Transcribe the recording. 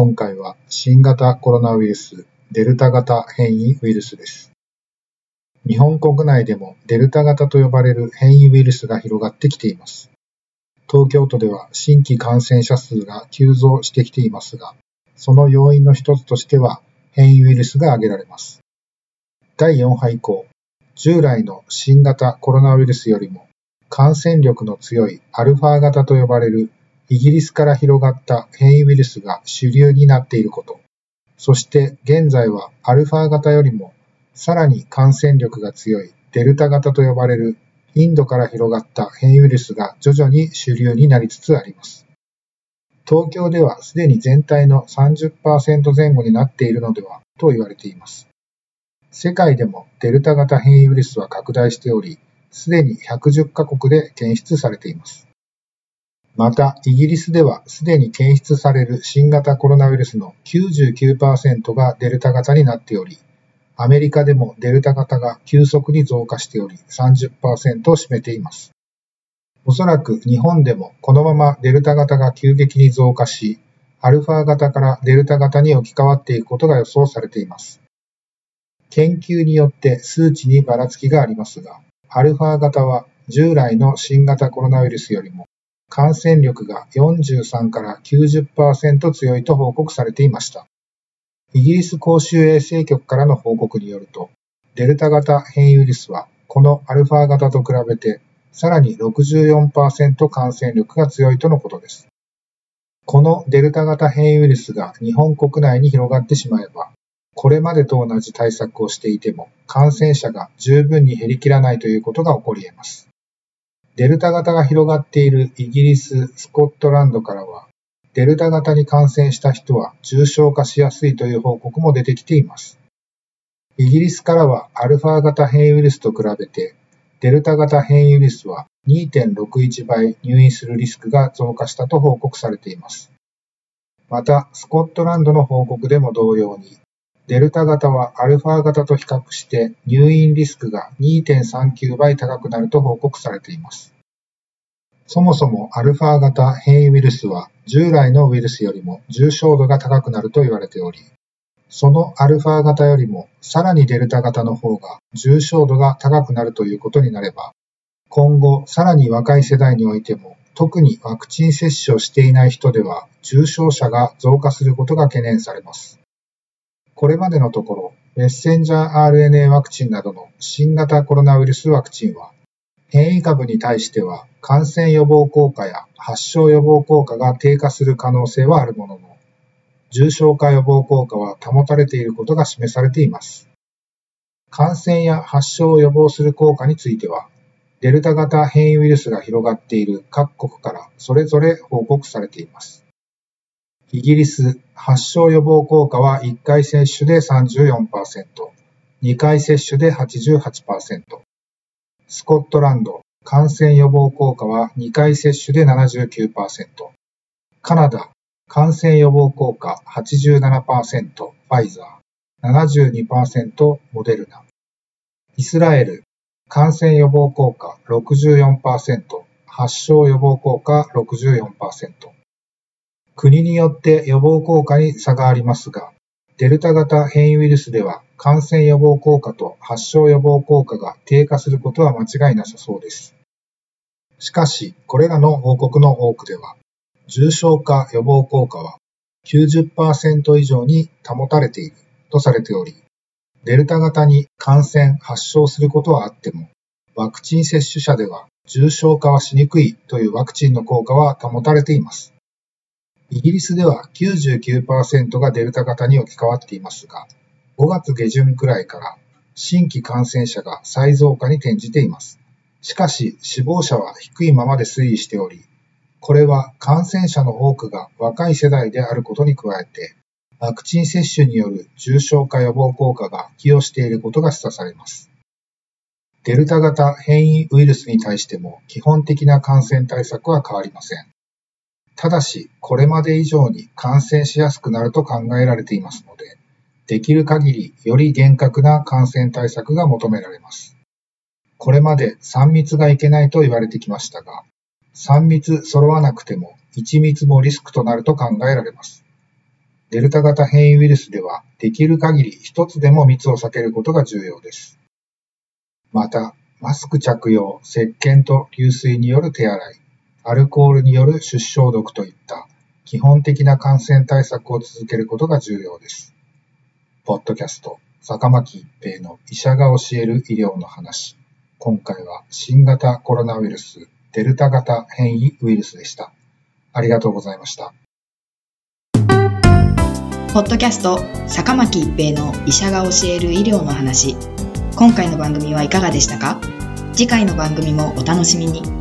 今回は新型コロナウイルスデルタ型変異ウイルスです日本国内でもデルタ型と呼ばれる変異ウイルスが広がってきています。東京都では新規感染者数が急増してきていますが、その要因の一つとしては変異ウイルスが挙げられます。第4波以降、従来の新型コロナウイルスよりも感染力の強いアルファ型と呼ばれるイギリスから広がった変異ウイルスが主流になっていること、そして現在はアルファ型よりもさらに感染力が強いデルタ型と呼ばれるインドから広がった変異ウイルスが徐々に主流になりつつあります。東京ではすでに全体の30%前後になっているのではと言われています。世界でもデルタ型変異ウイルスは拡大しており、すでに110カ国で検出されています。また、イギリスではすでに検出される新型コロナウイルスの99%がデルタ型になっており、アメリカでもデルタ型が急速に増加しており30%を占めています。おそらく日本でもこのままデルタ型が急激に増加し、アルファ型からデルタ型に置き換わっていくことが予想されています。研究によって数値にばらつきがありますが、アルファ型は従来の新型コロナウイルスよりも感染力が43から90%強いと報告されていました。イギリス公衆衛生局からの報告によると、デルタ型変異ウイルスはこのアルファ型と比べてさらに64%感染力が強いとのことです。このデルタ型変異ウイルスが日本国内に広がってしまえば、これまでと同じ対策をしていても感染者が十分に減りきらないということが起こり得ます。デルタ型が広がっているイギリス、スコットランドからはデルタ型に感染した人は重症化しやすいという報告も出てきています。イギリスからはアルファ型変異ウイルスと比べて、デルタ型変異ウイルスは2.61倍入院するリスクが増加したと報告されています。また、スコットランドの報告でも同様に、デルタ型はアルファ型と比較して入院リスクが2.39倍高くなると報告されています。そもそもアルファ型変異ウイルスは従来のウイルスよりも重症度が高くなると言われており、そのアルファ型よりもさらにデルタ型の方が重症度が高くなるということになれば、今後さらに若い世代においても特にワクチン接種をしていない人では重症者が増加することが懸念されます。これまでのところ、メッセンジャー RNA ワクチンなどの新型コロナウイルスワクチンは変異株に対しては感染予防効果や発症予防効果が低下する可能性はあるものの、重症化予防効果は保たれていることが示されています。感染や発症を予防する効果については、デルタ型変異ウイルスが広がっている各国からそれぞれ報告されています。イギリス、発症予防効果は1回接種で34%、2回接種で88%、スコットランド、感染予防効果は2回接種で79%。カナダ、感染予防効果87%ファイザー、72%モデルナ。イスラエル、感染予防効果64%、発症予防効果64%。国によって予防効果に差がありますが、デルタ型変異ウイルスでは感染予防効果と発症予防効果が低下することは間違いなさそうです。しかし、これらの報告の多くでは、重症化予防効果は90%以上に保たれているとされており、デルタ型に感染・発症することはあっても、ワクチン接種者では重症化はしにくいというワクチンの効果は保たれています。イギリスでは99%がデルタ型に置き換わっていますが、5月下旬くらいから新規感染者が再増加に転じています。しかし死亡者は低いままで推移しており、これは感染者の多くが若い世代であることに加えて、ワクチン接種による重症化予防効果が寄与していることが示唆されます。デルタ型変異ウイルスに対しても基本的な感染対策は変わりません。ただし、これまで以上に感染しやすくなると考えられていますので、できる限りより厳格な感染対策が求められます。これまで3密がいけないと言われてきましたが、3密揃わなくても1密もリスクとなると考えられます。デルタ型変異ウイルスではできる限り一つでも密を避けることが重要です。また、マスク着用、石鹸と流水による手洗い、アルコールによる手指消毒といった基本的な感染対策を続けることが重要です。ポッドキャスト、坂巻一平の医者が教える医療の話。今回は新型コロナウイルスデルタ型変異ウイルスでした。ありがとうございました。ポッドキャスト、坂巻一平の医者が教える医療の話。今回の番組はいかがでしたか？次回の番組もお楽しみに。